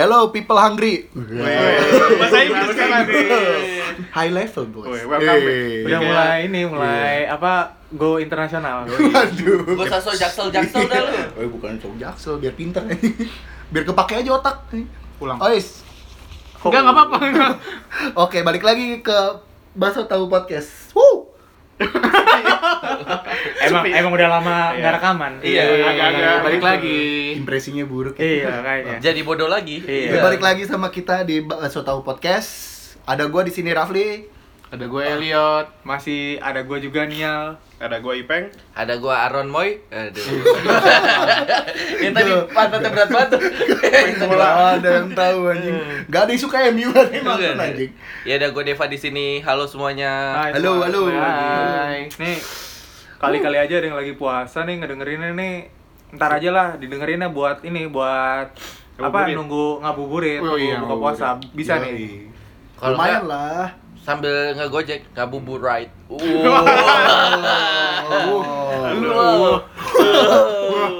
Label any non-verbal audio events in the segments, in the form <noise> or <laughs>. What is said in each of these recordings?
Hello people hungry. Bahasa Inggris sekarang. High level back. Eh. Udah mulai ini mulai apa go internasional. <laughs> Waduh. Gak usah so jaksel-jaksel dah lu. Oh, bukan cowok jaksel biar pinter <laughs> biar kepake aja otak. Pulang. Ois. Enggak enggak apa-apa. <laughs> Oke, balik lagi ke Baso Tahu Podcast. Emang Sepi. emang udah lama Iya. nggak rekaman. Iya, agak-agak balik gitu. lagi. Impresinya buruk. ya. Iya kayaknya. Jadi bodoh lagi. Iya. Ya, balik lagi sama kita di Baso Tahu Podcast. Ada gua di sini Rafli. Ada gue Elliot, masih ada gue juga Nial. Ada gua Ipeng. Ada gua Aaron Moy. Aduh. <laughs> Yang tadi pantatnya berat banget. tuh. Gak ada yang tahu anjing. Gak ada yang suka MU kan nonton anjing. Ya ada gua Deva di sini. Halo semuanya. Hai, Halo, semua. halo. Hai. Nih kali-kali aja ada yang lagi puasa nih ngedengerinnya nih. Ntar aja lah didengerinnya buat ini buat apa nunggu ngabuburit, Oh nunggu iya, buka puasa. Bisa Yoi. nih. Kalau Lumayan lah. sambil ngegojek ngabubur ride. Oh. Wow.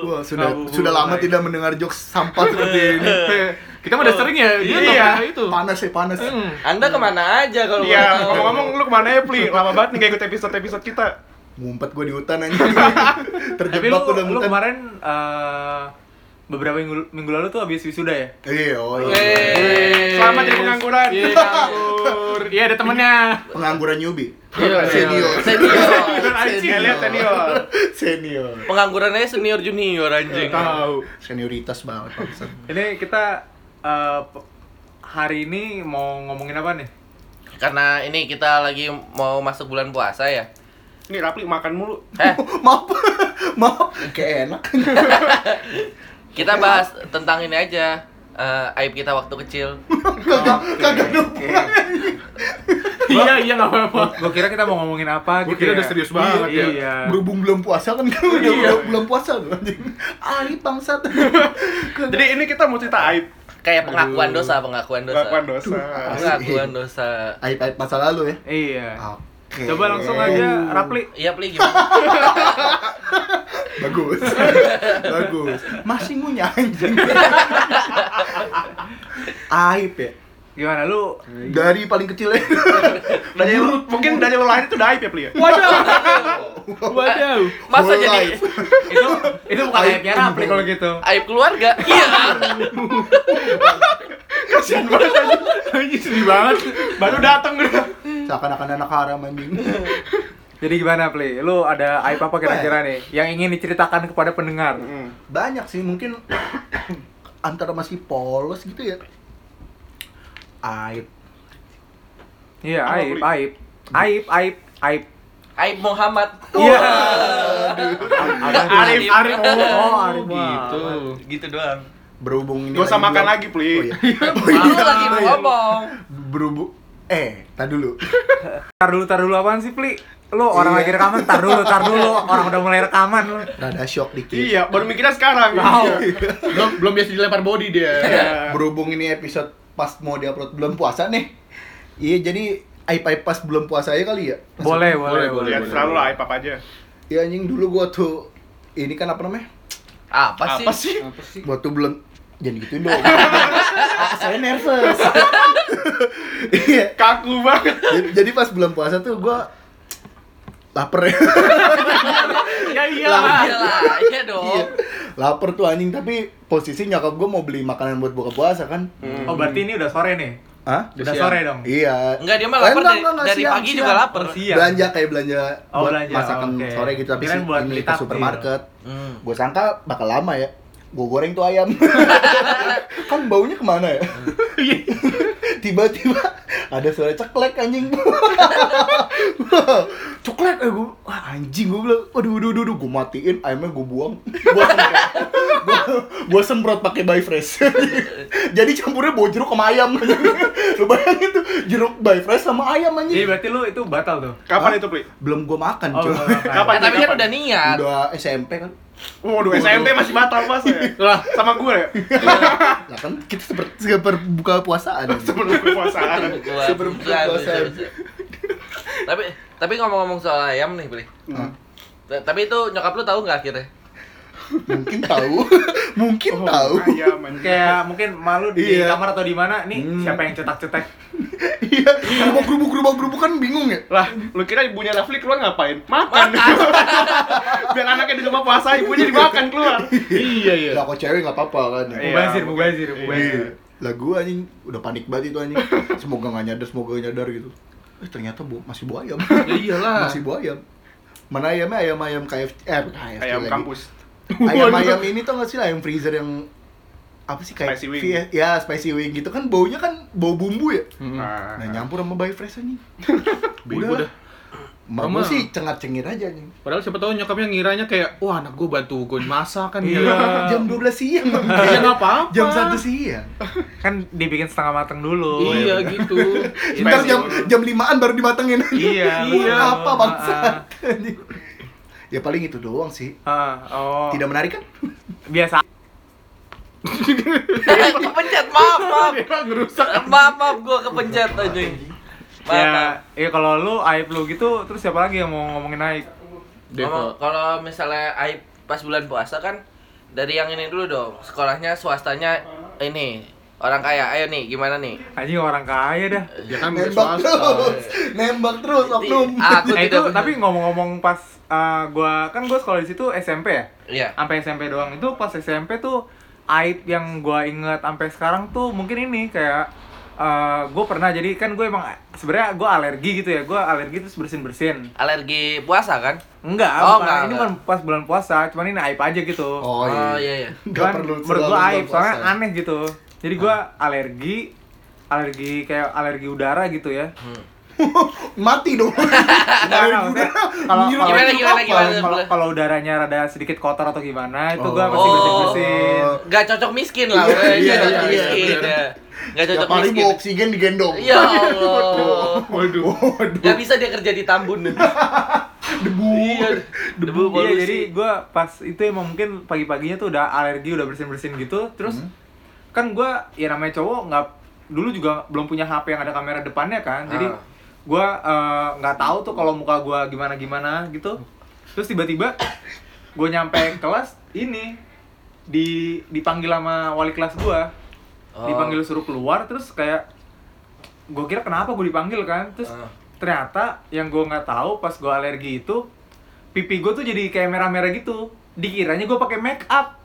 Wah, sudah sudah lama tidak mendengar jokes sampah seperti ini. <laughs> Kita mah udah sering ya, dia Iya. itu. Panas ya, panas. Anda ke mana aja kalau Iya, ngomong-ngomong lu ke mana ya, Pli? Lama banget nih gak ikut episode-episode kita. Ngumpet gua di hutan <laughs> lu, Terjebak udah lu hutan. kemarin eh, beberapa minggu, minggu lalu tuh habis wisuda ya? Iya, oh iya. Wey. Selamat jadi pengangguran. Iya, nganggur. Iya, ada temennya. Pengangguran newbie. Iya, Senior. Senior. <laughs> Anjing, lihat senior. Senior. Penganggurannya senior junior anjing. Tahu. Senioritas banget. Ini kita eh, p- hari ini mau ngomongin apa nih? Karena ini kita lagi mau masuk bulan puasa ya. Nih Rapli makan mulu. Eh, <laughs> Maaf. Maaf. Kayak enak. <laughs> kita bahas tentang ini aja. eh, aib kita waktu kecil. Kagak iya, iya nggak apa-apa. Gua kira kita mau ngomongin apa Gua gitu kira ya. udah serius banget iya, ya. Iya. Berhubung belum puasa kan kan udah Iya. belum, belum puasa tuh anjing. Ai bangsat. <laughs> Jadi ini kita mau cerita aib. Kayak pengakuan Aduh. dosa, pengakuan dosa. Pengakuan dosa. Pengakuan dosa. Aib-aib masa lalu ya. Iya. Oke. Coba langsung aja Rapli. Iya, Pli gimana? <laughs> Bagus. Bagus. Masih ngunyah anjing. Aib ya. Gimana lu? Dari paling kecil ya. Dari lu, mungkin dari lu lahir itu udah aib ya, Pli ya? Waduh. Waduh. Masa Whole jadi life. itu itu bukan Aib aibnya Rapli kalau gitu. aib keluarga? Iya. Kasihan banget. Anjing sedih banget. Baru datang udah. Seakan-akan anak haram anjing. <laughs> Jadi gimana, Pli? Lu ada aib apa kira-kira nih yang ingin diceritakan kepada pendengar? Banyak sih mungkin <coughs> antara masih polos gitu ya. Aib. Iya, Apa, aib, aib. Aib, aib, aib. Aib Muhammad. Iya. Arif, Arif. Oh, Arif gitu. Gitu doang. Berhubung ini Gak usah lagi makan lagi, Pli. Oh iya. Lu lagi mau ngomong. Berhubung eh, tak dulu. <laughs> Tar dulu, tar dulu apaan sih, Pli? Lu orang Iya. lagi rekaman, tar dulu, tar dulu. Orang udah mulai rekaman lu. Rada shock dikit. Iya, baru mikirnya sekarang. belum belum biasa dilempar body dia. Iya. Berhubung ini episode pas mau diupload belum puasa nih. Iya, jadi aib-aib pas belum puasa aja kali ya. Boleh, boleh, boleh. Ya, terserah lu lah aib apa aja. Ya anjing dulu gua tuh ini kan apa namanya? Apa sih? Apa sih? Apa sih? Gua tuh belum jangan gituin dong. <laughs> Saya nervous. Iya. Kaku banget. Jadi, jadi pas bulan puasa tuh gua lapar ya. Ya <laughs> iya Lah, lah. Iya lah, iya dong. Iya. Lapar tuh anjing tapi posisi nyokap gua mau beli makanan buat buka puasa kan. Oh, berarti ini udah sore nih. Hah? Udah siang. sore dong. Iya. Enggak, dia mah Eh, lapar enggak, dari, enggak, enggak, dari siang, pagi siang. juga lapar. Siang. Belanja kayak belanja Oh, buat belanja, masakan oke. sore gitu tapi buat ini ke supermarket. Hmm. Gue sangka bakal lama ya. Gue goreng tuh ayam. <laughs> kan baunya ke mana ya? Tiba-tiba ada suara ceklek anjing. <laughs> ceklek eh gue anjing gue bilang aduh aduh aduh, aduh. gue matiin ayamnya gue buang gue semprot <laughs> semprot pakai buy fresh jadi campurnya bau jeruk sama ayam lu bayangin tuh jeruk buy fresh sama ayam Jadi anjing berarti lu itu batal tuh. Kapan Hah? itu, Pli? belum gue makan Oh, cuy belum makan. Kapan? Eh, tapi kan Kapan? udah niat. udah SMP kan Waduh, SMP masih batal pas ya. <laughs> Lah, Sama gue ya. lah kan kita seperti seperti buka puasaan <laughs> Sebelum kepuasaan. Gua- Sebelum bisa, puasa. bisa, bisa. tapi tapi ngomong-ngomong soal ayam nih, Beli. Hmm. Tapi itu nyokap lu tahu nggak akhirnya? mungkin tahu <laughs> Mungkin tahu. Ayam anjing. kayak mungkin malu di Iya. kamar atau di mana nih Hmm. siapa yang cetak-cetak Iya, gerubuk gerubuk gerubuk gerubuk kan bingung ya. Lah, lu kira ibunya Rafli keluar ngapain? Makan. <laughs> Biar anaknya di rumah puasa, ibunya dimakan keluar. Iya iya. Lah kok cewek nggak apa-apa kan. ya. Iya. mubazir mubazir mubazir Iya. Lah gua anjing udah panik banget itu anjing. Semoga nggak nyadar, semoga nggak nyadar gitu. Eh ternyata bu, masih bu ayam. Ya iyalah. masih bu ayam. Mana ayamnya ayam-ayam KFC eh KFC Ayam lagi. kampus. Ayam-ayam ini tuh nggak sih ayam freezer yang apa sih kayak Spicy wing. ya, ya spicy wing gitu kan baunya kan bau bumbu ya Hmm. nah nyampur sama bayi fresh anjing <laughs> Bego Udah. dah. Mak Mama. sih cengat cengir aja anjing Padahal siapa tahu nyokapnya ngiranya kayak, wah anak gue bantu gue masak kan Iya. jam 12 siang Bang. <laughs> Iya nggak apa-apa. jam 1 siang kan dibikin setengah mateng dulu Iya gitu. ntar jam jam 5an baru dimatengin iya betul. apa bangsa Ah, ya paling itu doang sih ah, oh tidak menarik kan biasa <laughs> kepencet, maaf, maaf. ngerusak. Maaf, maaf, gua kepencet aja. Maaf, ya ya kalau lu aib lu gitu terus siapa lagi yang mau ngomongin aib. Kalau misalnya Aib pas bulan puasa kan dari yang ini dulu dong. Sekolahnya swastanya ini orang kaya. Ayo nih, gimana nih? anjing orang kaya dah Ya kan nembak terus nembak terus oknum Aku Nah, itu tapi ngomong-ngomong pas uh, gua kan gua sekolah di situ SMP ya Iya. sampai SMP doang itu pas SMP tuh aib yang gua inget sampai sekarang tuh mungkin ini kayak uh, gue pernah jadi kan gue emang sebenarnya gue alergi gitu ya gue alergi terus bersin bersin Alergi puasa kan? enggak Oh, bukan. enggak, ini bukan pas bulan puasa cuman ini aib aja gitu oh Oh, iya iya iya. Cuman perlu menurut gue aib soalnya aneh gitu jadi gue alergi alergi kayak alergi udara gitu ya Hmm. <laughs> mati dong <laughs> kalau kalau- kalau- kalau kalau udaranya rada sedikit kotor atau gimana itu Oh. gue pasti bersin bersin Oh, nggak cocok miskin lah, <laughs> Iya, iya, Nggak cocok iya, miskin. ya. Tiap cocok hari miskin. bawa oksigen digendong Ya Allah. Waduh. Waduh, Nggak bisa dia kerja di Tambun. debu. Iya, debu Iya polusi. jadi gue pas itu emang mungkin pagi-paginya tuh udah alergi udah bersin-bersin gitu terus Hmm. Kan gue ya namanya cowok nggak dulu juga belum punya HP yang ada kamera depannya kan jadi Ah. gue eh, nggak tahu tuh kalau muka gue gimana gimana gitu terus tiba-tiba gue nyampe kelas ini di dipanggil sama wali kelas gue Oh. dipanggil suruh keluar terus kayak gue kira kenapa gue dipanggil kan terus Ah. ternyata yang gue nggak tahu pas gue alergi itu pipi gue tuh jadi kayak merah-merah gitu dikiranya gue pakai make up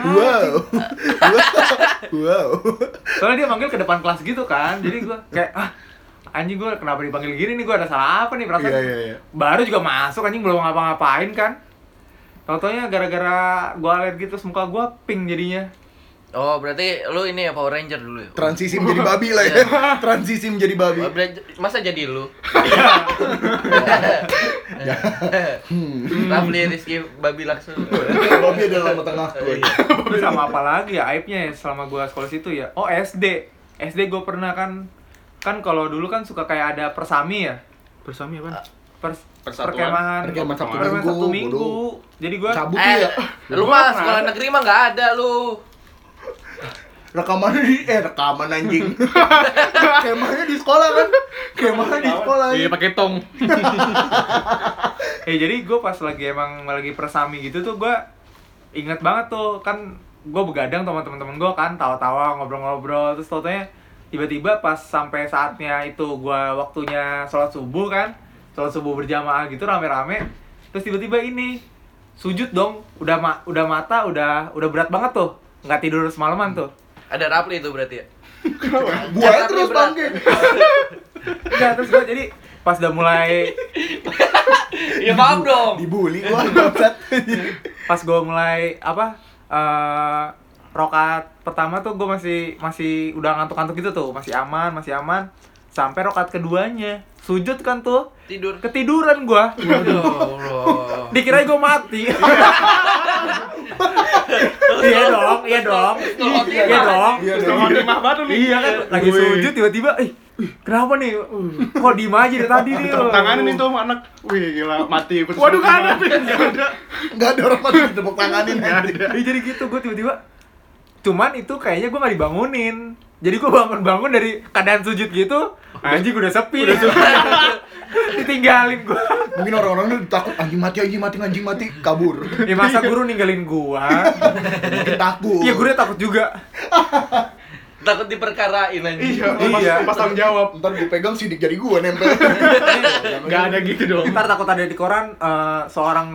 Wow. wow. soalnya dia manggil ke depan kelas gitu kan. Jadi gue kayak ah anjing gue kenapa dipanggil gini nih? Gue ada salah apa nih? Perasaan Iya, iya, iya. baru juga masuk anjing belum ngapa-ngapain kan. Tau-taunya gara-gara gue alergi terus muka gue pink jadinya Oh, berarti lu ini ya Power Ranger dulu ya? Transisi menjadi babi lah ya. Transisi menjadi babi. Oh, Masa jadi lu? <laughs> Rafli Rizky babi langsung. babi adalah nama tengah gue. Terus sama apa lagi ya aibnya ya selama gue sekolah situ ya oh SD SD gue pernah kan kan kalau dulu kan suka kayak ada persami ya Bersami apa? Pers Persatuan. perkemahan Perkemahan Sabtu Minggu, Sabtu Minggu. jadi gue Cabut Eh, ya. lu mah sekolah negeri mah nggak ada lu. Rekaman di eh rekaman anjing. <laughs> Kemahnya di sekolah kan. Kemahnya di sekolah. Iya pakai tong. <laughs> eh jadi gue pas lagi emang lagi persami gitu tuh gue inget banget tuh kan gue begadang sama teman-teman gue kan tawa-tawa ngobrol-ngobrol terus taunya tiba-tiba pas sampai saatnya itu gue waktunya sholat subuh kan sholat subuh berjamaah gitu rame-rame terus tiba-tiba ini sujud dong udah ma udah mata udah udah berat banget tuh nggak tidur semalaman tuh Ada Rafli itu berarti ya? Buaya terus bangke. Enggak, terus gue jadi pas udah mulai <laughs> Ya maaf dong. Dibully gua <laughs> bangsat. pas gue mulai apa eh rokat pertama tuh gue masih masih udah ngantuk-ngantuk gitu tuh masih aman masih aman sampai rokat keduanya sujud kan tuh Tidur. ketiduran gue dikira gue mati <laughs> iya dong iya dong iya dong Iya dong. khotimah banget lu nih. iya kan lagi sujud tiba-tiba eh kenapa nih kok diem aja dari tadi nih Tepuk tanganin itu sama anak. Wih, gila mati ikut. Waduh, kan ada. Nggak ada. Enggak ada orang mati tepuk tanganin. Iya, jadi gitu gue tiba-tiba cuman itu kayaknya gue nggak dibangunin jadi gue bangun-bangun dari keadaan sujud gitu Anjing udah sepi. Udah sepi. <laughs> Ditinggalin gua. Mungkin orang-orang tuh takut anjing mati, anjing mati, anjing mati, kabur. Ya masa guru ninggalin gua. Mungkin takut. Iya, gurunya takut juga. <laughs> Takut diperkarain anjing. Iya, pas, Iya. pas tanggung jawab. Ntar gue pegang sidik jari gue nempel. <laughs> Nggak ada gitu dong. Ntar takut ada di koran eh, seorang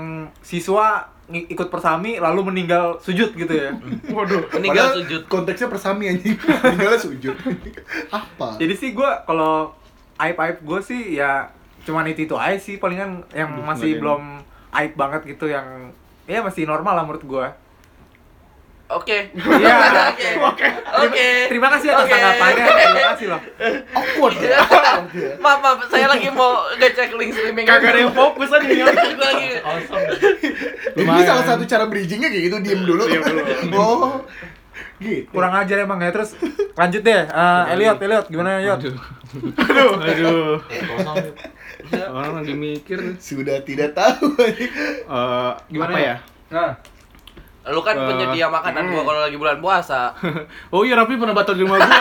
siswa ikut persami lalu meninggal sujud gitu ya. Waduh. Meninggal Padahal sujud. Konteksnya persami anjing. <laughs> Meninggalnya sujud. Apa? Jadi sih gua kalau aib-aib gua sih ya cuman itu itu aja sih palingan yang Aduh, masih belum aib banget gitu yang ya masih normal lah menurut gua. Oke. Iya. <laughs> Oke. Oke. Oke. Terima kasih atas Oke. tanggapannya. Terima kasih loh. Awkward ya. Maaf, maaf, saya lagi mau ngecek link streaming. Kagak ada yang fokus aja nih. Lagi. <laughs> Ini salah satu cara bridgingnya kayak gitu, diem dulu. Diem dulu. Oh. Gitu. Kurang ajar emang ya. Terus lanjut deh. Eh, Elliot, Elliot gimana Elliot? Aduh. Aduh. Orang lagi mikir Sudah tidak tahu anjing. eh Gimana apa ya? ya? Nah, Lu kan Eh, penyedia makanan gua kalau lagi bulan puasa. <laughs> Oh iya Raffi pernah batal di rumah gua.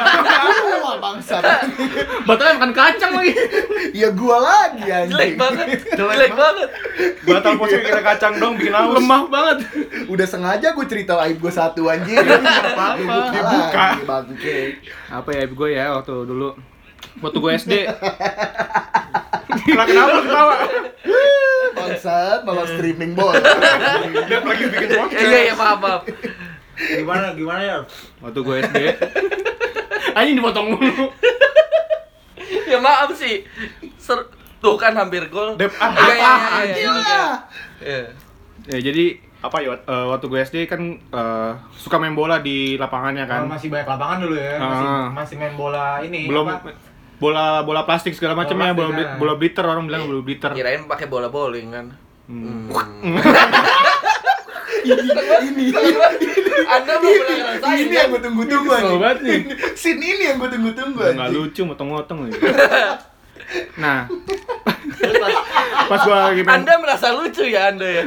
Wah, bangsat. <laughs> Batalnya makan kacang lagi. <laughs> Ya gua lagi anjing. Jelek banget. Jelek banget. Batal posisi kira kacang dong bikin haus. Lemah banget. Udah sengaja gue cerita aib gue satu anjing. apa-apa. Dibuka bangke. Apa ya gue ya waktu dulu waktu gue SD Kenapa lu ketawa? Bangsat, malah streaming bola. Dia lagi bikin podcast. Iya, iya, maaf, maaf. gimana gimana ya? waktu gue SD <laughs> anjing dipotong mulu Ya maaf sih. Ser Tuh kan hampir gol. Dep, ah, lah. Iya. ya jadi Apa ya? eh, waktu gue SD kan eh, suka main bola di lapangannya kan Kan masih banyak lapangan dulu ya. Masih Ah. masih main bola ini belum apa? Bola bola plastik segala macam ya Bola bola plastik, bli- ya. bola blitter orang bilang bola blitter Kirain pakai bola bowling kan. Hmm. Hmm. Ini, Anda belum pernah ngerasain ini kan? yang gue tunggu-tunggu Kesel anjing. banget nih. <laughs> Scene ini yang gue tunggu-tunggu nggak anjing. lucu motong-motong lagi <laughs> nah pas gue lagi main Anda merasa lucu ya Anda ya?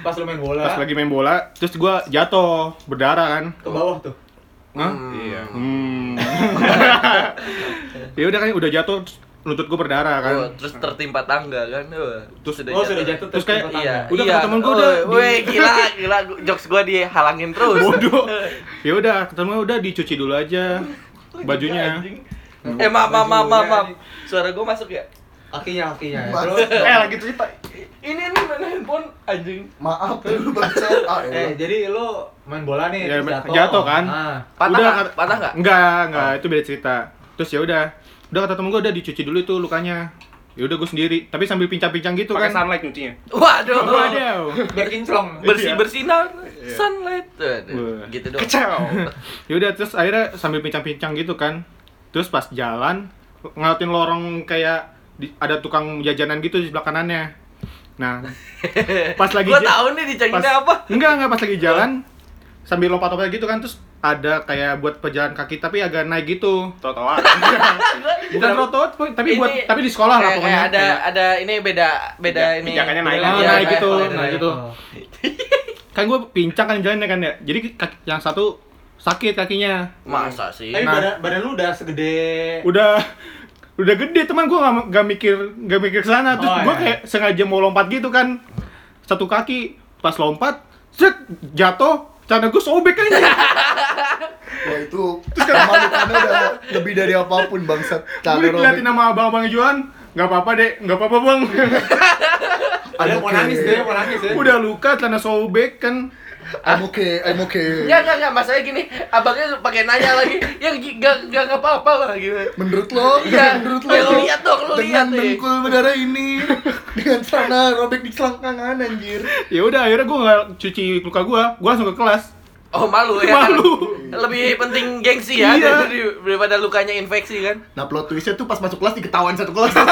Pas lu main bola. pas lagi main bola terus gue jatuh berdarah kan ke bawah tuh. Hah? Iya. Hmm. <laughs> ya udah kan udah jatuh lutut gue berdarah kan. Oh, terus tertimpa tangga kan. Oh, Terus- Oh, sudah jatuh Terus kayak- tertimpa Iya, tangga. Udah iya. kata temen udah Oh, di- Weh, gila, gila. Jokes gua dihalangin terus. Bodoh. <laughs> ya udah, ketemu udah dicuci dulu aja bajunya. Eh, maaf, maaf, maaf, maaf. Suara gua masuk ya? Kakinya, kakinya. Mas. <laughs> Terus Eh lagi cerita. Ini nih mana handphone anjing. Maaf, lu bangsat. Ah, <laughs> eh ya. jadi lu main bola nih Ya, main- jatuh. jatuh kan? Nah, Patah Udah, nggak? kata- Patah nggak? Enggak, enggak, itu beda cerita. Terus ya udah, udah kata temen gue udah dicuci dulu itu lukanya. Ya udah gue sendiri, tapi sambil pincang-pincang gitu Pakai kan. sunlight nyucinya. Waduh. Waduh. biar kinclong. <laughs> Bersih bersinar sunlight. Waduh. Gitu dong. Kacau. Ya udah terus akhirnya sambil pincang-pincang gitu kan. Terus pas jalan ngeliatin lorong kayak di- ada tukang jajanan gitu di sebelah kanannya. Nah, <laughs> pas lagi Gua ja- tahu nih dicanginnya pas- apa. Enggak, enggak pas lagi jalan sambil lompat-lompat gitu kan terus ada kayak buat pejalan kaki tapi agak naik gitu. Trotoar. <laughs> Bukan trotoar tapi Ini buat tapi di sekolah lah kayak- pokoknya. kayak ada ada ini beda beda Iya, ini. pijakannya naik. Oh, naik gitu, level, naik level. gitu. <laughs> Kan gue pincang kan jalannya kan ya. Jadi kaki, yang satu sakit kakinya. Masa sih? Tapi Nah. badan, badan lu udah segede Udah udah gede teman gue gak, gak mikir gak mikir ke sana terus Oh, gue iya. kayak sengaja mau lompat gitu kan satu kaki pas lompat set jatuh celana gue sobek aja <laughs> Wah itu kemaluannya udah lebih dari apa pun bangsat. diliatin robek. sama abang-abang yang jualan nggak apa-apa dek nggak apa-apa bang ada mau nangis deh, mau nangis ya. udah luka celana sobek kan I'm okay, I'm okay. Ya enggak enggak masalahnya gini, abangnya pakai nanya lagi. Ya enggak enggak enggak apa-apa lah gitu. Menurut lo, Iya, <laughs> menurut lo, ya lu lihat dong, lu lihat dengan nih. dengkul berdarah ini, <laughs> dengan celana robek di selangkangan anjir. ya udah akhirnya gue nggak cuci luka gue gue langsung ke kelas Oh malu ya. Malu. Lebih penting gengsi ya Iya. dari- daripada lukanya infeksi kan. Nah plot twistnya tuh pas masuk kelas diketawain satu kelas. <laughs>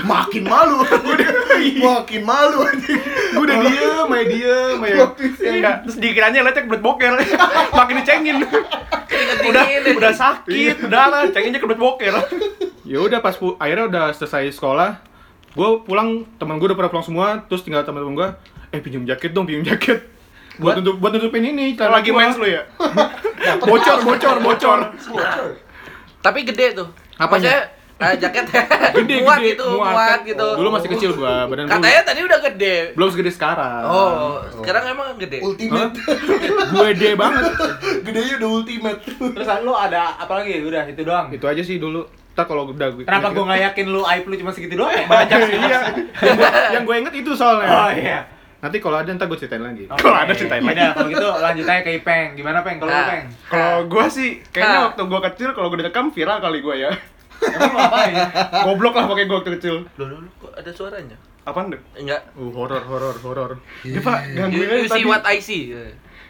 Makin malu, makin malu gue udah diem aja diem twistnya. Enggak, terus dikiranya lecek belet boker. <laughs> Makin dicengin. Udah dingin. udah sakit, darah, cenginnya kebelet boker. ya udah pas akhirnya udah selesai sekolah gue pulang teman gue udah pada pulang semua terus tinggal teman-teman gue eh pinjam jaket dong pinjam jaket buat nutup buat nutupin ini Kalau lagi gua. mens lu ya. <laughs> bocor bocor bocor Tapi gede tuh. Maksudnya eh, jaketnya <laughs> Gede, muat gede, gitu, muat, muat, kan. gitu. Dulu masih kecil gua, badan gua Katanya tadi udah gede. belum segede sekarang. Oh, sekarang emang gede. Ultimate. gue gede banget. <laughs> Gedenya udah ultimate. Terus lu ada apa lagi? Udah itu doang. Itu aja sih dulu. Ntar kalau udah gue Kenapa gua nggak yakin lu aib lu cuma segitu doang? ya? Banyak sih. iya. yang, gua, yang gue inget itu soalnya. Oh iya. Nanti kalau ada ntar gue ceritain lagi. Kalau ada ceritain lagi. Udah, kalau gitu lanjut aja ke Ipeng. Gimana Peng? Kalau lu Nah. Peng? Kalau gua sih kayaknya Ah. waktu gua kecil kalau gua direkam viral kali gua ya. Emang lu ngapain? <laughs> Goblok lah pakai gua waktu kecil. Loh, loh, loh, kok ada suaranya? Apaan deh? Enggak. Uh, horor, horor, horor. Ya Pak, You, gangguin you see tadi. what I see.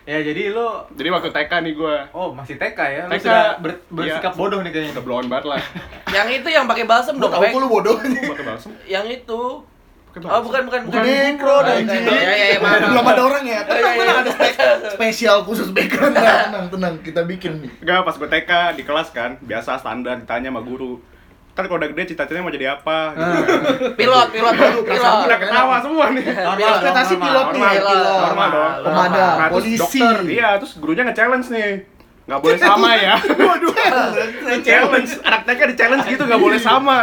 Ya jadi lu Jadi waktu TK nih gua. Oh, masih TK ya? Lu TK. sudah ber- bersikap Iya. bodoh nih kayaknya. Udah blown banget lah. Yang itu yang pakai balsam dong, tahu Peng. kok lu bodoh. Pakai balsam. Yang itu. Oh, bukan bukan Bukan bukan. Oh, anjing. Ya ya ya, maaf. Belum ada orang ya. Oh, iya, iya. Ada spe- spesial khusus background. Nah, tenang, tenang, kita bikin nih. Enggak, pas gue TK di kelas kan, biasa standar ditanya sama guru. Kan kalau udah gede cita-citanya mau jadi apa? Gitu. Pilot, pilot dulu, pilot. Udah ketawa semua nih. Normal, Ekspektasi pilot normal. nih, Pilot. pilot. Normal dong. Pemadam, Nah, terus polisi. dokter, iya, terus gurunya nge-challenge nih. Nggak boleh <laughs> sama ya. Waduh. Nge-challenge, anak TK di-challenge gitu nggak boleh sama.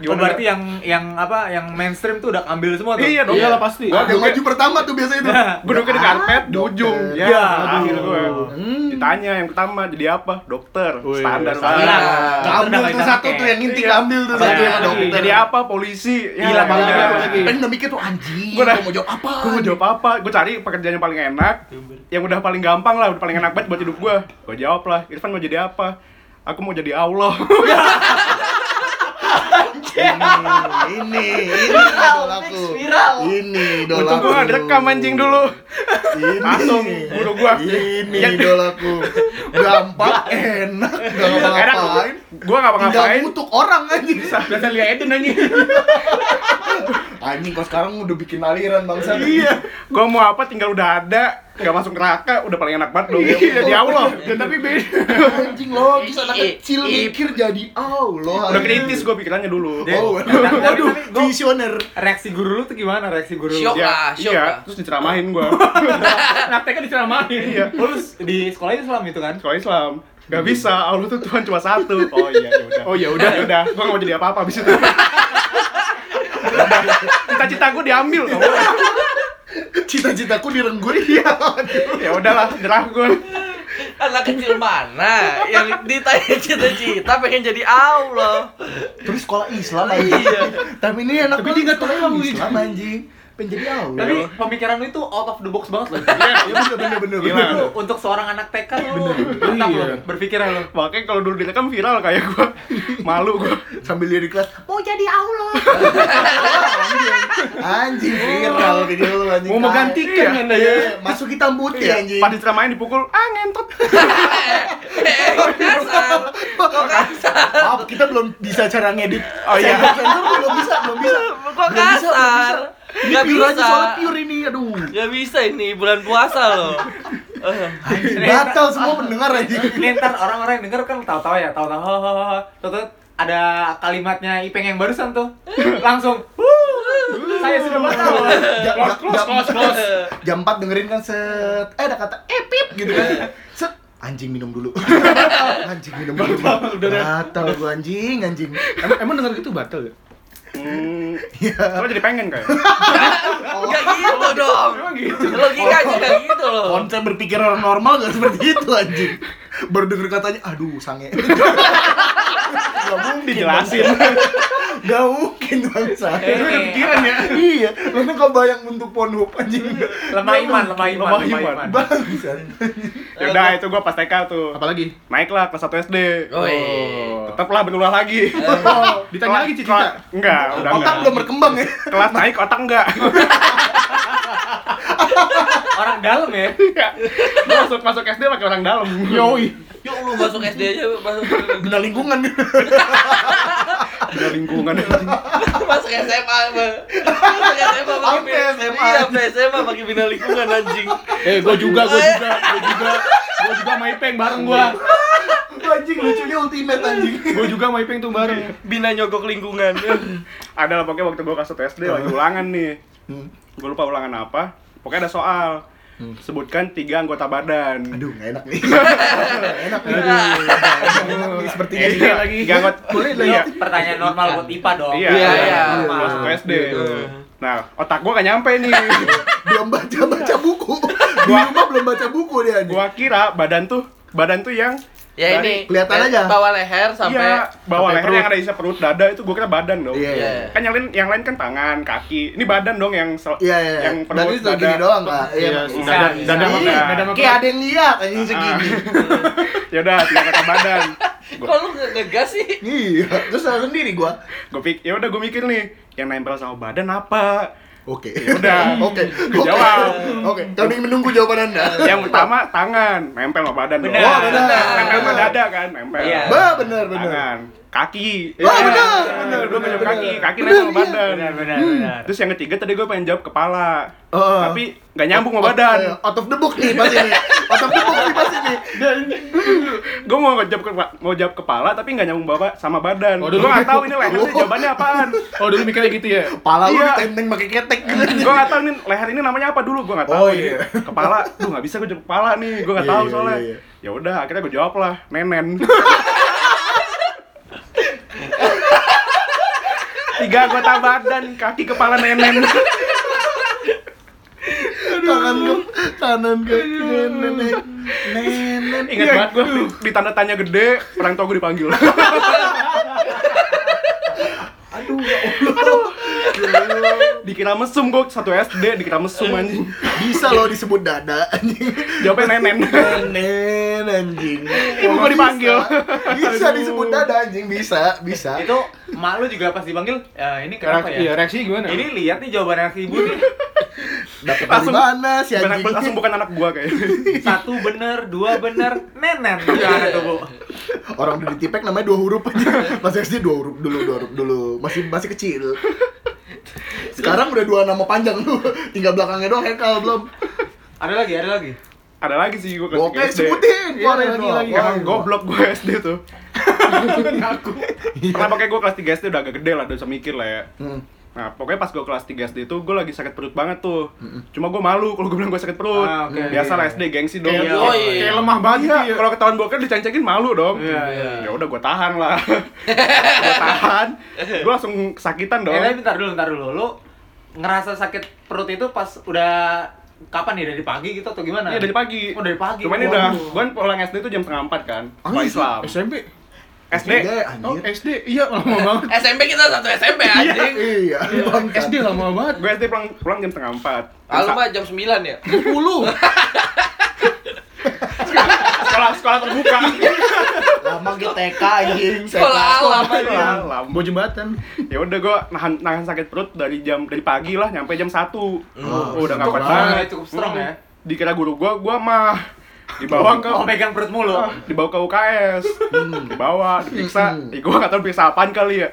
Oh, berarti yang yang apa yang mainstream tuh udah ambil semua tuh. Iya dong. Iyalah pasti. Gua Yang maju pertama tuh biasanya tuh. <laughs> Gue duduknya di karpet, di ujung. dokter. Ya, Ya, akhir gue. Hmm. Ditanya yang pertama jadi apa? Dokter. Wih, Standar standar. banget. Nah, Ambil tuh satu tuh yang inti Iya. ambil tuh Jadi, satu yang dokter. jadi apa? Polisi. Ya, Gila, udah. apa lagi? Pengen udah mikir tuh anjing. Gua Gua udah- mau jawab apa? Gue mau jawab apa? Gue cari pekerjaan yang paling enak Yang udah paling gampang lah, udah paling enak banget buat hidup gue Gue jawab lah, Irfan mau jadi apa? Aku mau jadi Allah <laughs> Ini, ini, ini idolaku. Ini idolaku. Untung gue gak direkam anjing dulu Ini. Langsung guru gua. Ini Yang- idolaku. Gampang, enak, gak ngapa-ngapain. Gue gak Tinggal ngapain ngutuk orang anjing. Biasa lihat Eden anjing Anjing kok sekarang udah bikin aliran bangsa. Iya Gue mau apa tinggal udah ada Gak masuk neraka, udah paling enak banget dong Iya. Jadi Allah Ya, Tapi beda Anjing lo bisa anak I- kecil mikir jadi Allah. Udah kritis gue pikirannya dulu Oh, Tapi- tapi- waduh, tapi gua- visioner. Reaksi guru lu tuh gimana reaksi guru lu? Syok. Ya, lah, syok iya, lah. terus diceramahin gue Anak TK diceramahin. Iya. Lu di sekolah Islam itu kan? Sekolah Islam Gak bisa, Allah tuh Tuhan cuma satu <laughs> Oh iya, ya udah Oh, ya udah. ya udah, gue gak mau jadi apa-apa abis itu <laughs> Cita-cita gue diambil. Cita-citaku direnggut. Iya. Ya udahlah, nyerah gue Anak kecil mana yang ditanya cita-cita pengen jadi Allah. Terus sekolah Islam anjing. Iya. Tapi ini anak Tapi dia nggak tahu sekolah gitu. Islam anjing. Pengen jadi Allah. Tapi pemikiran lu itu out of the box banget loh. Iya, bener bener bener. Bener. Lu untuk seorang anak TK lu mantap Iya. lu berpikiran lu. Makanya kalau dulu direkam viral kayak gue <laughs> Malu gue Sambil dia di kelas, mau jadi Allah. <laughs> anjing. Anjing viral video lu anjing. Mau menggantikan Iya. Anda ya. Iya, Masuk hitam putih Iya, anjing. pas diceramahin dipukul, ah ngentot <laughs> kasar? Kasar? Maaf, kita belum bisa cara ngedit. Oh, iya. Sensor, belum bisa, belum bisa. Kok Belum belum kasar? bisa. Pure aja bisa. soalnya pure ini, aduh. Gak bisa ini bulan puasa loh. Eh, <laughs> Batal semua pendengar anjing. Ini ntar orang-orang yang denger kan tahu-tahu ya, tahu-tahu hahaha. Tahu-tahu ada kalimatnya Ipeng yang barusan tuh. Langsung, "Wuh, saya sudah batal. Close, close, jam- close, close. Jam 4 dengerin kan set. Eh ada kata epip gitu kan. Set. Anjing minum dulu. <laughs> anjing minum dulu. Batal gua anjing, anjing. Emang, emang denger gitu batal ya? Hmm, Iya. lo jadi pengen kayak <laughs> Gak gitu dong. Logikanya gak gitu loh. Konsep berpikir orang normal gak seperti itu anjing. Baru denger katanya, aduh sange. <laughs> Gak mungkin. dijelasin Gak mungkin bangsa. Eh, Lu udah pikiran ya? Iya. Lu kan kebayang untuk Pornhub anjing. Lemah iman, lemah iman, Lemah iman. iman. Bangsa. Ya udah itu gue pas TK tuh Apalagi? Naiklah kelas 1 SD Oi. Tetap lah berulah lagi Oh, ditanya lagi cita-cita. Kelas- Enggak, udah Otak enggak belum berkembang ya. Kelas naik otak enggak Orang dalam ya. Gue masuk, masuk SD pakai orang dalam Yoi. Yuk lu masuk SD aja masuk Bina lingkungan. <laughs> Udah lingkungan masuk SMA Bang. Masuk SMA pakai bina SMA. Iya, SMA pakai bina lingkungan anjing. Eh, gua juga, gua juga, gua juga. Gua juga sama Ipeng bareng gua. anjing lucunya ultimate anjing. Gua juga sama Ipeng tuh bareng. Bina nyogok lingkungan. Ada lah pokoknya waktu gue kelas 1 SD lagi ulangan nih Hmm. Gue lupa ulangan apa Pokoknya ada soal sebutkan tiga anggota badan. Aduh, nggak enak nih. Nggak <laughs> enak nih. Nggak enak nih sepertinya nih. tiga lagi. Tiga anggota. Boleh lah Iya. ya. Pertanyaan normal buat IPA dong. Iya, Iya, iya. Kelas satu SD. Nah, otak gua gak nyampe nih. <laughs> Belum baca baca buku. Di rumah belum baca buku dia. Gua kira badan tuh badan tuh yang Ya dari- ini kelihatan dari aja. bawah leher sampai iya, bawah sampai leher yang ada isi perut dada itu gua kira badan dong. Iya, iya. Iya. Kan yang lain yang lain kan tangan, kaki. Ini badan dong yang sel- Iya, iya. yang Dan perut itu gini doang, Kak. Iya. Iya, dada dada Iya. dada Kayak ada yang lihat anjing segini. <laughs> ya udah tiga kata badan. <laughs> kok lu nge- ngegas sih Iya, terus sendiri gua. Gue pik, ya udah gue mikir nih, yang nempel sama badan apa? Oke. udah. <laughs> Oke. Oke. Jawab. Oke, kami menunggu jawaban Anda. Yang pertama tangan, nempel sama badan. Benar. Oh, benar. Nempel sama dada kan, nempel. Iya. Bah, benar, benar. Tangan, kaki. Wah, Iya. benar, benar, Gue benar, jawab kaki, kaki nempel sama iya. badan. Benar, benar, benar. Terus yang ketiga tadi gue pengen jawab kepala. Oh. Tapi nggak nyambung sama badan. Out- Out of the book nih pas ini. Out of the book nih pas ini. <laughs> gue mau jawab mau jawab kepala tapi nggak nyambung bapak sama badan. Oh, gue nggak tahu ini leher ini <laughs> jawabannya apaan. Oh, dulu mikirnya gitu ya. Pala lu Iya. ditenteng pakai ketek gitu. gue nggak tahu nih leher ini namanya apa dulu gue nggak tahu Oh, iya. kepala duh nggak bisa gue jawab kepala nih gue nggak Iya, tahu iya, soalnya iya, iya. ya udah akhirnya gue jawab lah nenen <laughs> tiga anggota badan kaki kepala nenen Tangan gue, kanan gue, nenen, nenen. ingat banget gue di tanda tanya gede orang tua gue dipanggil <laughs> Aduh, ya Allah. Ya Allah. Dikira mesum gue satu SD dikira mesum anjing Bisa loh disebut dada anjing. jawabnya nenen Nenen anjing. Ibu gua dipanggil. Bisa, bisa disebut dada anjing, bisa, bisa. Itu mak lu juga pas dipanggil, ya ini kenapa Reaksi, iya, ya? reaksi gimana? Ini lihat nih jawaban reaksi ibu nih. Dapat dari Langsung- mana si bukan, anjing? langsung bukan anak gue kayaknya Satu bener, dua bener, nenen. Gimana tuh, Bu? Orang udah ditipek namanya dua huruf aja. Masih SD dua huruf dulu, dua huruf dulu. Masih masih kecil. Sekarang udah dua nama panjang tuh. <laughs> Tinggal belakangnya doang Hekal belum. Ada lagi, ada lagi. ada lagi sih gue kelas Oke, 3 SD sebutin. Iya, keluarin lagi, lagi. Wah, Emang goblok gue SD tuh <laughs> Ngaku. Karena pakai gue kelas 3 SD udah agak gede lah, udah bisa mikir lah ya Hmm. Nah, pokoknya pas gue kelas 3 SD itu gue lagi sakit perut banget tuh Cuma gue malu kalau gue bilang gue sakit perut Ah. Biasa lah SD, gengsi dong Kayak, Iya. Oh, iya. kayak lemah banget Iya, ya. kalau ketahuan boker diceng-cengin malu dong Iya, iya. Ya udah gue tahan lah <laughs> Gue tahan Gue langsung kesakitan dong Eh, bentar dulu, bentar dulu. Lu ngerasa sakit perut itu pas udah kapan nih dari pagi gitu atau gimana? Iya dari pagi Oh, dari pagi. Cuma ini udah, gue pulang SD itu jam setengah 4 kan Sekolah Islam SMP. SD SD, Oh. SD. Iya, lama <laughs> banget. SMP kita satu SMP anjing Iya, bangkat. SD lama banget. Gue SD pulang, pulang jam setengah 4 Ah, lu mah jam 9 ya? 10. <laughs> sekolah sekolah terbuka <laughs> Lama gitu TK anjing. Sekolah alam aja. Alam. Jembatan. ya udah gue nahan nahan sakit perut dari jam dari pagi lah nyampe jam satu Oh, udah nggak kuat banget ya, cukup strong ya. dikira guru gue gue mah dibawa ke Oh, pegang perut mulu. dibawa ke UKS dibawa diperiksa Hmm. ya, gue nggak tahu periksa apaan kali ya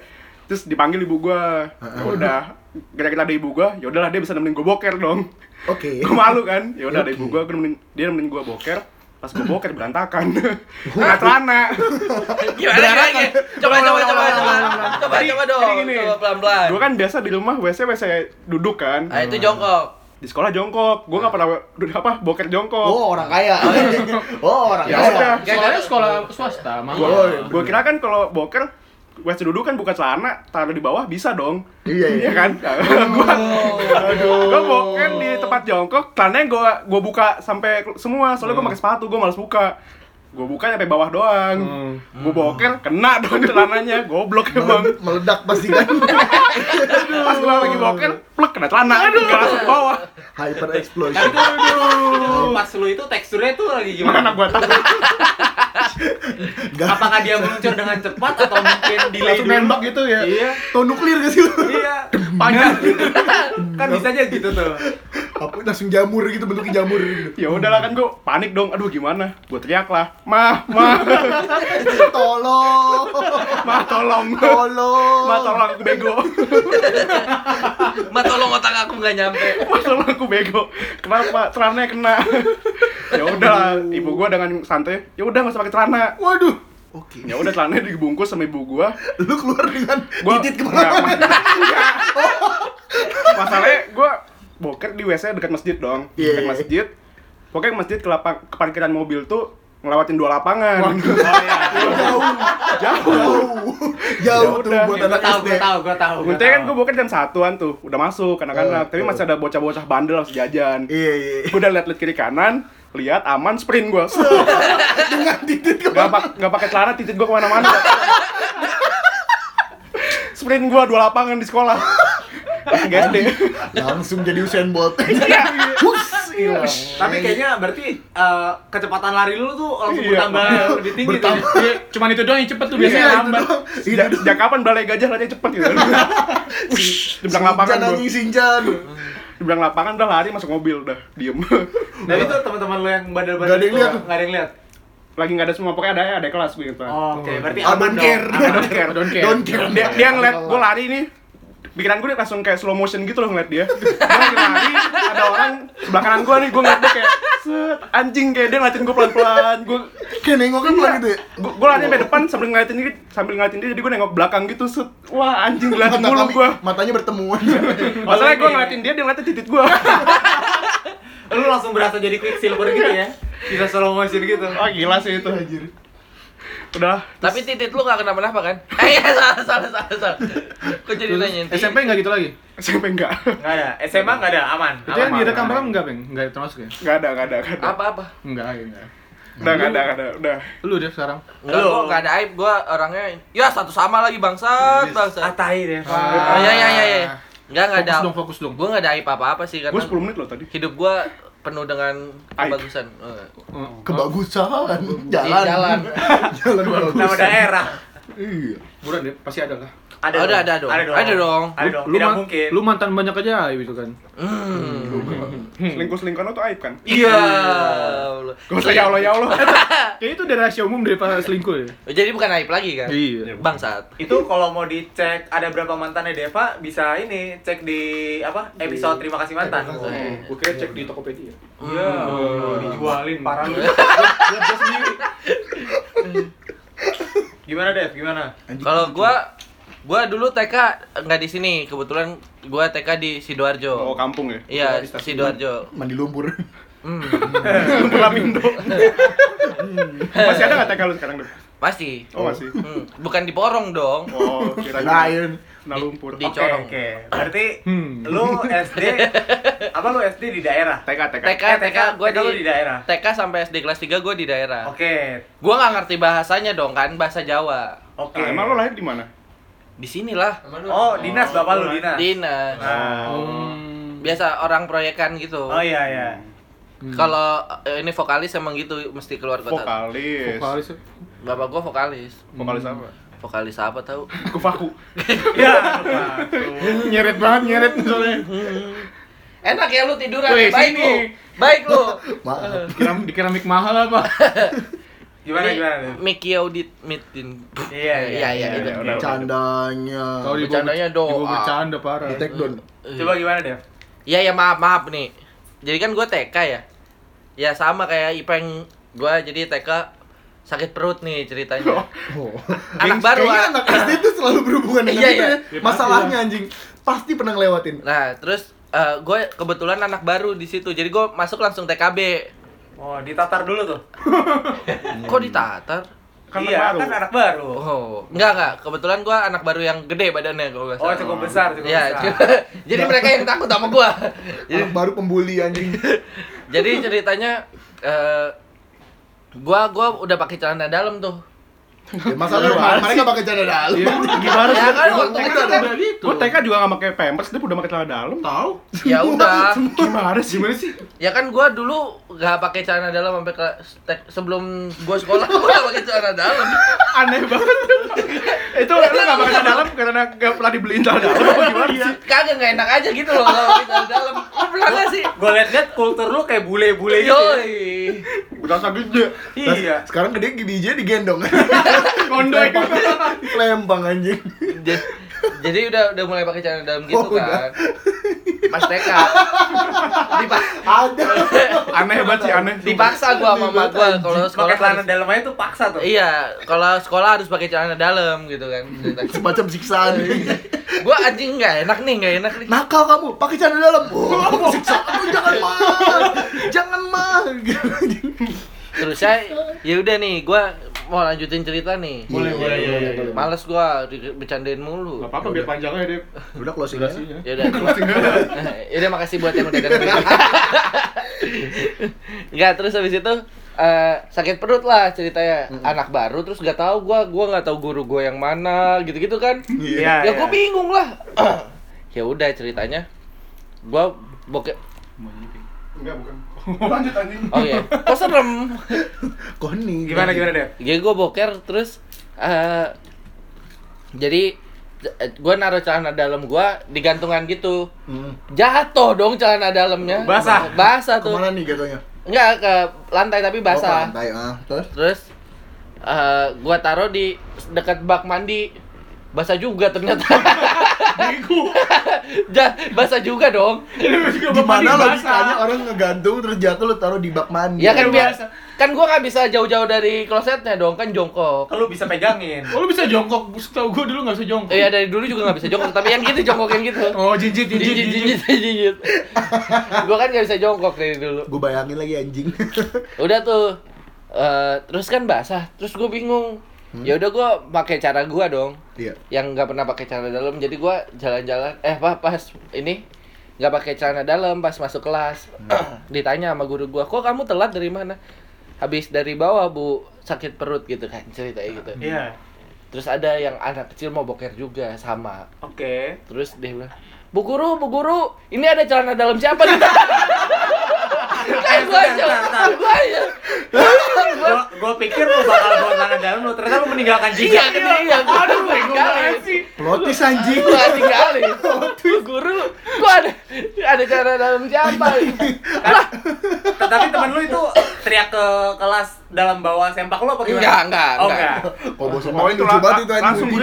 terus dipanggil ibu gue ya udah gara-gara ada ibu gue ya udahlah dia bisa nemenin gue boker dong Oke. gue malu kan ya udah ada Oke. ibu gue nemenin dia nemenin gue boker pas gue boker berantakan kena celana Gimana gimana? Coba coba coba coba. Coba coba dong. Coba pelan-pelan. gue kan biasa di rumah wc wc duduk kan Ah, itu jongkok. di sekolah jongkok gue nggak pernah apa boker jongkok Oh, orang kaya. Oh, orang Ya kaya. udah. Sekolah swasta. Oh, iya, gue kira kan kalau boker wc duduk kan buka celana taruh di bawah bisa dong. Iya, iya. Iya kan? Gue gue boker di tempat jongkok celananya gue gue buka sampai semua soalnya gue pakai sepatu gue malas buka gue buka sampai bawah doang Hmm. gue boker kena <laughs> dong celananya goblok emang Mele- Meledak pasti kan. pas <laughs> gue lagi boker plek kena celana aduh gak langsung ke bawah Hyper explosion. tuh pas lu itu teksturnya tuh lagi gimana gimana? gue tahu Gak <laughs> Apakah dia meluncur dengan cepat atau mungkin delay Langsung dulu? nembak gitu ya. Iya. Tau nuklir gak sih lu? Iya. Panjang. kan bisa aja gitu tuh. Apa langsung jamur gitu bentuknya jamur gitu. ya udahlah kan gue panik dong aduh gimana gue teriak lah mah mah <laughs> Tolong. mah tolong Tolong. mah tolong aku bego Ma tolong otak aku nggak nyampe. mah tolong aku bego kenapa celananya kena ya udahlah ibu gue dengan santai ya udah nggak usah pakai celana Waduh. Oke. ya udah celananya dibungkus sama ibu gue Lu keluar dengan gua titit enggak, ke mana? masalahnya gue boker di wc dekat masjid dong Iya. dekat masjid pokoknya masjid ke, lapang, ke parkiran mobil tuh ngelewatin dua lapangan. <laughs> Oh iya. Jauh. Jauh. Jauh tuh udah. buat Gue anak tahu, SD. gue tahu, gue tahu. Untung kan gue bukan jam satuan tuh, udah masuk anak-anak, Oh, tapi oh. masih ada bocah-bocah bandel harus jajan. Iya, iya. Gue udah liat-liat kiri kanan, lihat aman sprint gue. <laughs> Dengan titik Gak, pa gak pakai celana, titik gue ke mana-mana. <laughs> sprint gue dua lapangan di sekolah. SD. langsung jadi Usain Bolt. <laughs> Hus, hilang. Tapi kayaknya berarti eh, kecepatan lari lu tuh langsung Iya. bertambah lebih tinggi tuh. Bertambah. Iya, cuman itu doang yang cepet tuh Iya, biasanya lambat. Sejak, kapan balai gajah larinya cepet gitu? Wush, di belakang lapangan Sinjan anjing Sinjan. Di belakang lapangan udah lari masuk mobil udah diem. Dan itu teman-teman lu yang bandel-bandel Nggak ada yang itu lihat nggak ada yang lihat. Lagi nggak ada semua pokoknya ada ya ada kelas gue gitu. Oke, berarti I aman don't dong. care. Aman. don't care, don't care. Don't care. dia dia ngeliat gue lari nih pikiran gue langsung kayak slow motion gitu loh ngeliat dia gue lari ada orang sebelah kanan gue nih gue ngeliat dia kayak set anjing kayak dia ngeliatin gue pelan pelan gue Kayak nengoknya pelan gitu ya. gue gue lari sampai depan sambil ngeliatin dia sambil ngeliatin dia jadi gue nengok belakang gitu set wah anjing ngeliatin mulu gue Matanya bertemu. <laughs> masalahnya gue ngeliatin dia dia ngeliatin titik gue Lu langsung berasa jadi quicksilver gitu ya. Bisa slow motion gitu. wah gila sih itu udah Tapi titit lu gak kenapa-napa kan? <laughs> Eh, iya, salah, salah, salah, salah. Kok jadi? SMP nggak gitu lagi? sampai enggak Enggak ada. SMA enggak ada, aman. Itu yang direkam rekam enggak, Bang? Enggak termasuk ya? nggak ada nggak ada nggak ada Apa-apa? Enggak, enggak. udah nggak ada nggak ada udah Lu deh sekarang. Enggak, Lu. gua gak ada aib, gua orangnya Ya satu sama lagi bangsat, Ah, bangsat tai deh, Pak. Oh iya iya iya iya Enggak, enggak ada Fokus dong, fokus dong. Gua gak ada aib apa-apa sih, karena gue 10 menit loh tadi hidup gua penuh dengan kebagusan Eh, Kebagusan. di Jalan. jalan <laughs> Jalan bagus. Nama daerah. Iya. Buran deh, pasti ada lah. Ada, Ada, ada dong. Ada dong. Ada dong. Lu, Tidak man- mungkin. lu mantan banyak aja itu kan. Hmm. selingkuh selingkuhan lo tuh aib kan Iya. Allah. gak usah ya Allah ya Allah <laughs> Kayaknya itu udah rahasia umum daripada selingkuh ya. Jadi bukan aib lagi kan? Iya. Bangsat. itu kalau mau dicek ada berapa mantannya Deva bisa ini cek di apa episode terima kasih mantan. Oh. Gue kira cek di Tokopedia. Iya, dijualin parah lu. Gimana Dev? Gimana? Kalau gua gua dulu TK nggak di sini, kebetulan gua TK di Sidoarjo. oh kampung ya Iya, Di. Sidoarjo. Mandi lumpur. Hmm. <laughs> Lapindo <laughs> masih ada nggak TK lu sekarang deh Pasti. oh masih Hmm. Bukan di porong dong. oh kira Lain. kena lumpur Di- Oke, Corong. oke. Berarti Hmm. lu SD <laughs> apa lu SD di daerah? TK TK TK, Eh, TK, gua TK lu di, di daerah. TK sampai SD kelas 3 gua di daerah. Oke. Gua nggak ngerti bahasanya dong kan, bahasa Jawa. Oke. Ah, emang lo lahir di mana Di sinilah. Oh, dinas bapak lu dinas. Dinas. Nah. Hmm. Biasa orang proyekan gitu. Oh iya iya. Kalau eh, ini vokalis emang gitu mesti keluar kota. vokalis Vokalis. Bapak gua vokalis. vokalis apa Vokalis apa tahu? aku faku Ya. nyeret banget, nyeret soalnya. Enak ya lu tiduran. Wih, Baik sini. lu. Baik lu. <laughs> Dikira mic mahal apa? <laughs> Gimana Ini gimana? Mickey Audit Mitin. Iya, iya, iya, iya, itu. iya, udah. Candanya. Kalau Bercandanya doa. Bercanda parah. Di take down. Coba gimana Dev? Iya ya maaf maaf nih. Jadi kan gua TK ya. Ya sama kayak Ipeng gua jadi TK sakit perut nih ceritanya. Oh. <laughs> Anak baru Kayaknya ah. anak SD itu selalu berhubungan dengan Iya, itu iya. ya. Masalahnya anjing. Pasti pernah ngelewatin. Nah, terus eh, gue kebetulan anak baru di situ. Jadi gue masuk langsung TKB. Oh, ditatar dulu tuh. <laughs> Kok ditatar? kan iya, baru kan anak baru. Oh, enggak enggak. Kebetulan gua anak baru yang gede badannya kalau nggak Oh, cukup besar, cukup Iya, besar. <laughs> jadi mereka yang takut sama gua. Jadi, <laughs> Anak baru pembuli anjing. jadi ceritanya eh gua gua udah pakai celana dalam tuh. Ya, masalahnya mereka pakai celana dalam. gimana Ya kan waktu TK kecil ada kan. gitu. Gue TK juga gak pakai pampers, dia udah pakai celana dalam. Tahu? Ya udah. <laughs> Gimana sih? Gimana sih? Ya kan gua dulu nggak pakai celana dalam sampai ke sebelum gua sekolah gua nggak pakai celana dalam. <laughs> Aneh banget. itu lu gak pakai celana dalam karena gak pernah dibeliin celana dalam apa gimana sih? Kagak nggak enak aja gitu loh kalau pakai celana dalam. Lu pernah sih? Gue liat-liat kultur lu kayak bule-bule gitu. ya. Yoi. Berasa gede. Iya. Sekarang gede biji digendong. <laughs> Kondo itu. Lempang anjing. jadi, jadi udah udah mulai pakai celana dalam gitu Oh, udah. kan pas TK Dipa- Ada. Aneh banget sih, aneh. dipaksa gua sama mama gua kalau sekolah Pakai celana harus- dalam aja tuh paksa tuh. iya kalau sekolah harus pakai celana dalam gitu kan Semacam siksaan. gua anjing nggak enak nih nggak enak nih Nakal kamu, pakai celana dalam. Oh, siksaan. Jangan mah. Jangan mah. Terus saya ya udah nih, gua mau lanjutin cerita nih. Boleh, Iya, boleh, iya, boleh, iya, boleh. Males gua bercandain mulu. Gak apa-apa biar panjang aja deh. Udah closing Durasinya. Ya udah. ya udah makasih buat yang udah dengerin. <laughs> Enggak, terus habis itu eh, sakit perut lah ceritanya anak baru terus gak tahu gua gua nggak tahu guru gua yang mana gitu-gitu kan Iya. ya gua bingung lah <clears throat> ya udah ceritanya gua bokep Enggak, bukan. <laughs> Lanjut anjing. oh iya kok serem <laughs> Koni. Gimana gimana deh? ya gua boker terus eh jadi eh, gua naruh celana dalam gua di gantungan gitu Hmm. jatuh dong celana dalamnya Basah? basah tuh Ke mana nih gatonya? Enggak ke lantai tapi Oh, basah. ke lantai, ah. Terus? Terus eh gua taruh di dekat bak mandi. Basah juga ternyata. <laughs> ja, basah juga dong. Gimana logikanya orang ngegantung terus jatuh lu taruh di bak mandi? Ya kan biar kan gua nggak bisa jauh-jauh dari klosetnya dong, kan jongkok. Kalau bisa pegangin. Oh, lu bisa jongkok. Setahu gua dulu nggak bisa jongkok. Iya dari dulu juga nggak bisa jongkok, tapi yang gitu jongkok yang gitu. Oh, jinjit, jinjit, Jinjit, jinjit. jinjit, jinjit. Gua kan nggak bisa jongkok dari dulu. Gue bayangin lagi anjing. Udah tuh. eh terus kan basah, terus gue bingung. Ya udah gua pakai cara gua dong. Iya. yang nggak pernah pakai celana dalam jadi gua jalan-jalan eh apa pas ini nggak pakai celana dalam pas masuk kelas <clears throat> ditanya sama guru gua kok kamu telat dari mana habis dari bawah bu sakit perut gitu kan ceritanya gitu Iya. terus ada yang anak kecil mau boker juga sama Oke. terus dia bilang bu guru bu guru ini ada celana dalam siapa nih <laughs> kan gua aja gua aja Gua gua pikir lu bakal bawa tangan dalam lu, ternyata lu meninggalkan iya jejak. iya. aduh tinggalin. Plotis anjing. gua tinggalin. Bu guru gua ada ada celana dalam siapa? Tapi temen lu itu teriak ke kelas dalam bawa sempak lu apa gimana? Enggak, enggak, Oh, enggak. Kok bos Oh itu banget langsung gue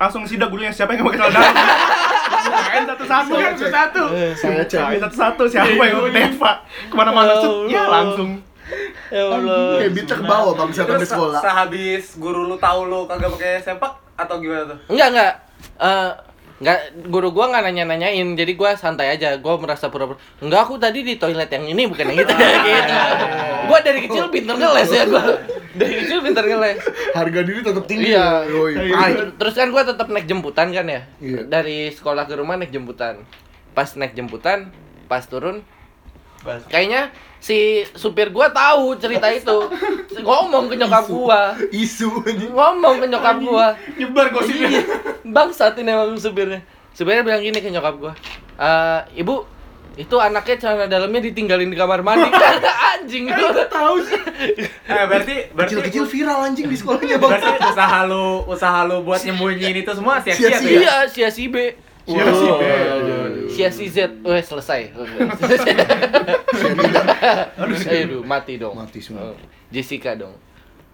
langsung sidak gue siapa yang pakai celana dalam. <laughs> Bukain satu-satu, cek. satu-satu. Saya cek. Bukain satu-satu siapa yang pakai Deva. Ke mana-mana set, ya langsung. ya Allah Kayak bita ke bawah bang siapa di sekolah. sehabis guru lu tahu lu kagak pakai sempak atau gimana tuh? enggak enggak Eh, enggak guru gua nggak nanya-nanyain jadi gua santai aja gua merasa pura-pura enggak aku tadi di toilet yang ini bukan yang itu. <laughs> Gitu. Gua dari kecil pinter ngeles ya gua. Dari kecil pinter ngeles. Harga diri tetap tinggi. Iya. ya. Ah, terus kan gua tetap naik jemputan kan ya? Iya. dari sekolah ke rumah naik jemputan. Pas naik jemputan pas turun kayaknya si supir gua tahu cerita itu ngomong ke nyokap gua Isu ngomong ke nyokap gua Nyebar gosipnya. Iya. Bangsat ini emang supirnya. Supirnya bilang gini ke nyokap gua. "Eh, ibu, itu anaknya celana dalamnya ditinggalin di kamar mandi." <laughs> anjing gua tahu sih. Eh berarti berarti Kecil-kecil viral anjing di sekolahnya bang. berarti usaha lu usaha lu buat nyembunyiin itu semua sia-sia tuh ya? Iya, sia si B. Sia si B. Sia si Z. Weh, selesai. <laughs> Aduh, mati dong. Mati semua. Oh, Jessica dong.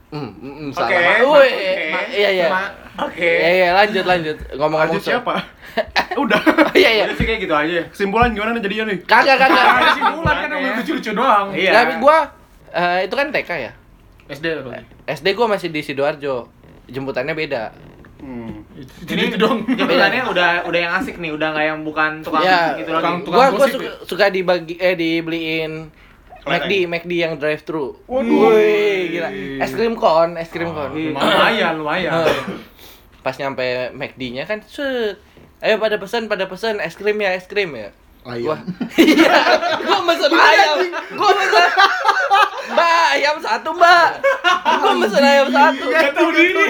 Hmm, Oke, salah. oke. ma- iya iya. Ma- Oke. Iya iya, lanjut lanjut. Ngomong-ngomong Lanjut siapa? <laughs> Udah. Iya iya. Udah sih kayak gitu aja. Kesimpulan gimana nih jadinya nih? Kagak kagak. Kesimpulan kan yang lucu-lucu doang. Iya. Tapi gua eh, itu kan TK ya. SD atau? SD gua masih di Sidoarjo. Jemputannya beda. Hmm. Ini itu dong. Jemputannya udah udah yang asik nih, udah nggak yang bukan tukang ya, gitu tukang- lagi. tukang gua gua suka, suka dibagi eh dibeliin McD, McD yang drive thru. Waduh. Gila. Es krim kon, es krim kon. Lumayan, lumayan. Pas nyampe McD-nya kan, set. Ayo pada pesan, pada pesan es krim ya, es krim ya. Ayam. Gua, <laughs> iya, gua mesen ayam. Gua satu, Mbak. Gua mesen ayam satu. Gak tahu diri.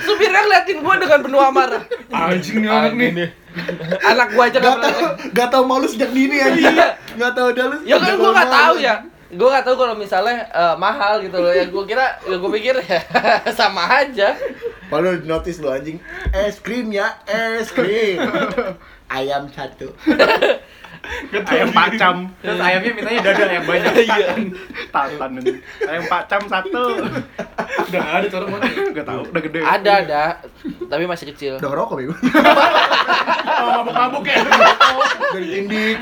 Supirnya ngeliatin gua dengan penuh amarah. Anjing nih anak nih. <laughs> Anak gua aja Gak tau, gak tau malu sejak dini anjing. Gak tau dah lu. Ya kan nggak malu. tahu ya. Gua nggak tahu kalau misalnya eh, mahal gitu loh. Ya gua kira, ya gua pikir ya <laughs> sama aja. Padahal notice lu anjing. Es krim ya, es krim. <laughs> Ayam satu. Ayam pacam. Terus ayamnya mintanya dada yang banyak. Iya. Tatan ini. Ayam pacam satu. Udah ada orang mana? Gak tahu, udah gede. Ada ada, tapi masih kecil. Udah ngerokok bego. Oh, mabuk-mabuk ya. Dari anjing.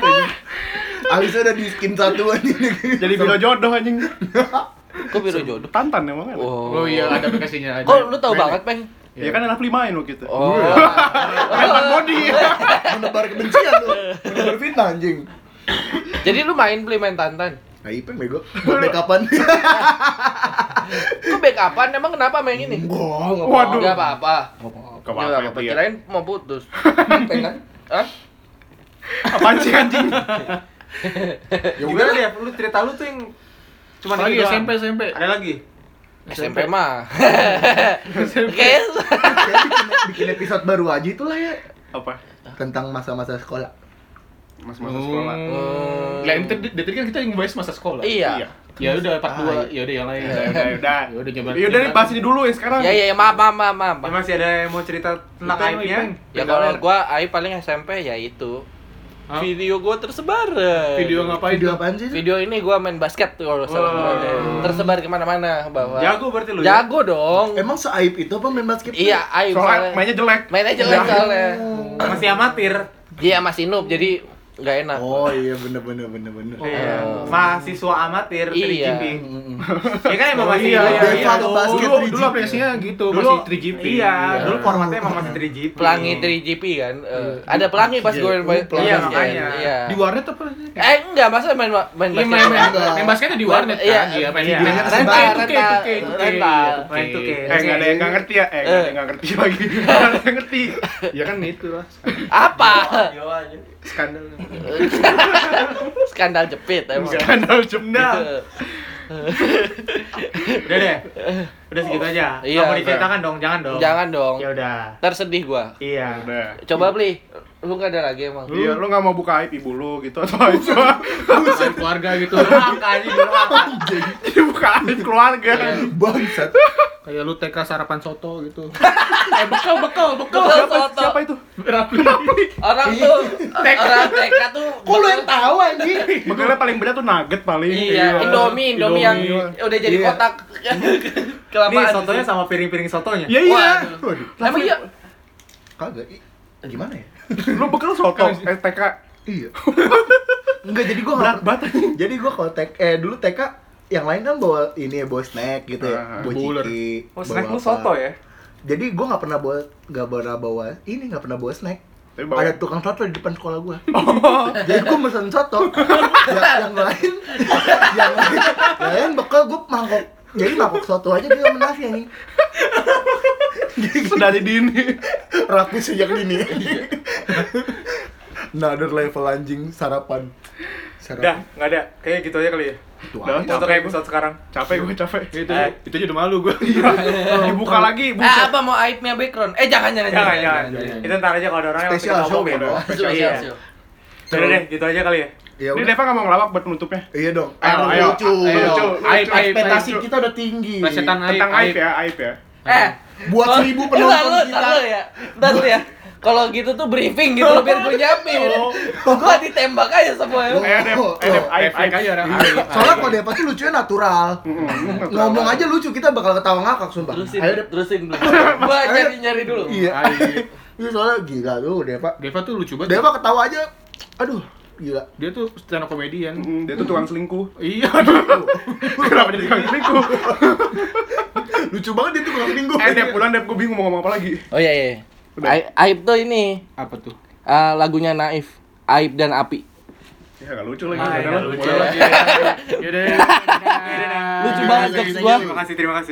Alisnya udah di skin satu anjing. Jadi bila jodoh anjing. Kok biru jodoh? Tantan emang kan. Oh, Oh iya ada aplikasinya aja. Kok lu tahu banget, Peng? Ya kan anak <laughs> main lo gitu. Oh. Main body. Menebar kebencian lu. Menebar fitnah anjing. Jadi lu main beli main tantan? Nah, Ipeng bego. Buat backupan. Kok backupan emang kenapa main ini? Enggak, enggak Waduh. Enggak apa-apa. Gak Enggak apa-apa apa-apa. itu ya. Kirain mau putus. Pengen? Hah? Apaan sih anjing? Ya udah. deh? Lu cerita lu tuh yang cuma Lagi itu doang. SMP SMP. Ada lagi? SMP mah. SMP. Kayak Kayak bikin, <laughs> bikin episode baru aja itulah ya Apa? tentang masa-masa sekolah. Mas-masa sekolah. Hmm. Lah, ini tadi dari tadi kan kita yang bahas masa sekolah. Iya. Ya udah part Ah, 2. Ya udah yang lain. Ya udah, ya udah. Ya udah coba. Ya udah nih bahas ini dulu ya sekarang. Ya ya ya, maaf maaf maaf maaf. Ya, masih ada yang mau cerita tentang aibnya? Ya kalau gua AI paling SMP ya itu. Hah? Video gua tersebar. Video ngapain? Video apaan sih? Video ini gua main basket tuh kalau salah Oh. tersebar ke mana-mana bahwa Jago berarti lu ya? jago dong Emang seaib itu apa main basket? iya aib Soalnya soalnya mainnya jelek. mainnya jelek Ya. soalnya Masih amatir. iya masih noob jadi nggak enak Oh iya bener bener bener bener. Iya. Oh. Mahasiswa amatir Iya. 3GP. Mm-mm. <laughs> Ya kan emang Oh, masih iya, iya, iya, iya, iya. dulu, Basket Dulu 3GP. dulu aplikasinya gitu, dulu masih 3GP. Iya, dulu formatnya emang masih 3GP. pelangi 3GP kan Eh, ada pelangi pas gue main Iya, basket iya, makanya. iya Di warnet apa? eh enggak masa main main Iya, basket main, main, main basketnya di warnet Iya. kan? Iya, main Iya. di Rental, Rental, rental, 2K, 2K, 2K. rental. Main 2K. Eh nggak ada yang nggak ngerti ya? Eh nggak ada yang nggak ngerti lagi. <laughs> Nggak ada yang ngerti. Ya kan itu lah. apa. Skandal. <laughs> skandal jepit emang Skandal jemdal. Udah deh. <laughs> Udah segitu aja. Iya, Nggak mau diceritakan dong, jangan dong. jangan dong Ya udah. tersedih gua Iya. Udah. coba beli lu nggak ada lagi emang Iya, lu nggak mau buka aib ibu lu gitu atau <laughs> Bukan keluarga gitu. Apa? jadi <laughs> buka aib keluarga. Bangsat. Kayak lu TK sarapan soto gitu. <laughs> eh, bekal, bekal, bekal. Siapa, soto. siapa itu? Rapi. orang tuh orang TK tuh Kok lu yang tahu anjing? Bekalnya paling beda tuh nugget paling. Iya, Indomie, Indomie yang udah jadi Iya. Nih Kelamaan. sotonya sama piring-piring sotonya. Iya iya. Waduh. Emang iya? Kagak. Ih, Gimana ya? <laughs> Lu bekal soto STK. Iya. <laughs> Enggak jadi gua Berat nggak banget. <laughs> Jadi gua kalau TK eh dulu TK yang lain kan bawa ini ya bawa snack gitu ya, Ah, bawa buler. ciki. Oh, snack bawa lu apa. soto ya? Jadi gua nggak pernah bawa nggak pernah bawa ini nggak pernah bawa snack. Tapi bawa- Ada tukang soto di depan sekolah gua. Oh. Jadi gua pesen soto. yang, yang lain yang lain yang lain bekal gua mangkok. Jadi mangkok soto aja dia sama nasi anjing. Dari dini. Rapi sejak dini. Another level anjing sarapan. Udah, Sarapan. nggak ada. Kayaknya gitu aja kali ya. Itu Udah, aja. Untuk episode sekarang. Capek gue capek. Itu, Eh. itu aja udah malu gue. <laughs> Dibuka lagi, Eh, buset. apa mau aibnya background? Eh, jangan jangan Jangan, jangan. jangan. Itu ntar aja kalau ada orang yang Special kita show, bro. Siap, Iya. siap. Udah deh, gitu aja kali ya. Ya Ini. Deva nggak mau ngelawak buat penutupnya. Iya dong. Ayo, ayo, lucu. ayo, lucu, Aib, Ekspektasi kita udah tinggi. Tentang aib aib. ya, aib ya. Eh, Buat kalau- seribu Eh, <laughs> penonton lalu, kita. lalu ya. Ntar tuh ya. Kalau gitu tuh briefing gitu biar gue nyiapin. <laughs> Gua ditembak aja semua. Oh. Eh, eh, aja. Iya. Soalnya kalau Deva tuh lucunya natural. Ngomong aja lucu, kita bakal ketawa ngakak sumpah. Terusin, Ayo Dev. terusin dulu. <laughs> Gua nyari nyari dulu. Iya. Soalnya gila tuh Deva. Deva tuh lucu banget. Deva ketawa aja. Aduh, gila. Dia tuh stand up comedian. Mm, Dia tuh tukang selingkuh. Iya. <laughs> Kenapa jadi tukang selingkuh? <laughs> Lucu banget dia tuh kalau minggu. Eh, Dev, pulang Dev, gue bingung mau ngomong apa lagi. Oh iya iya. Aib tuh ini Apa tuh? eh, lagunya Naif. Aib dan api. Ya, nggak lucu lagi. Ah, lah. lucu. <laughs> Udah lah. Yaudah. Lucu banget jokes gua. Terima kasih, terima kasih.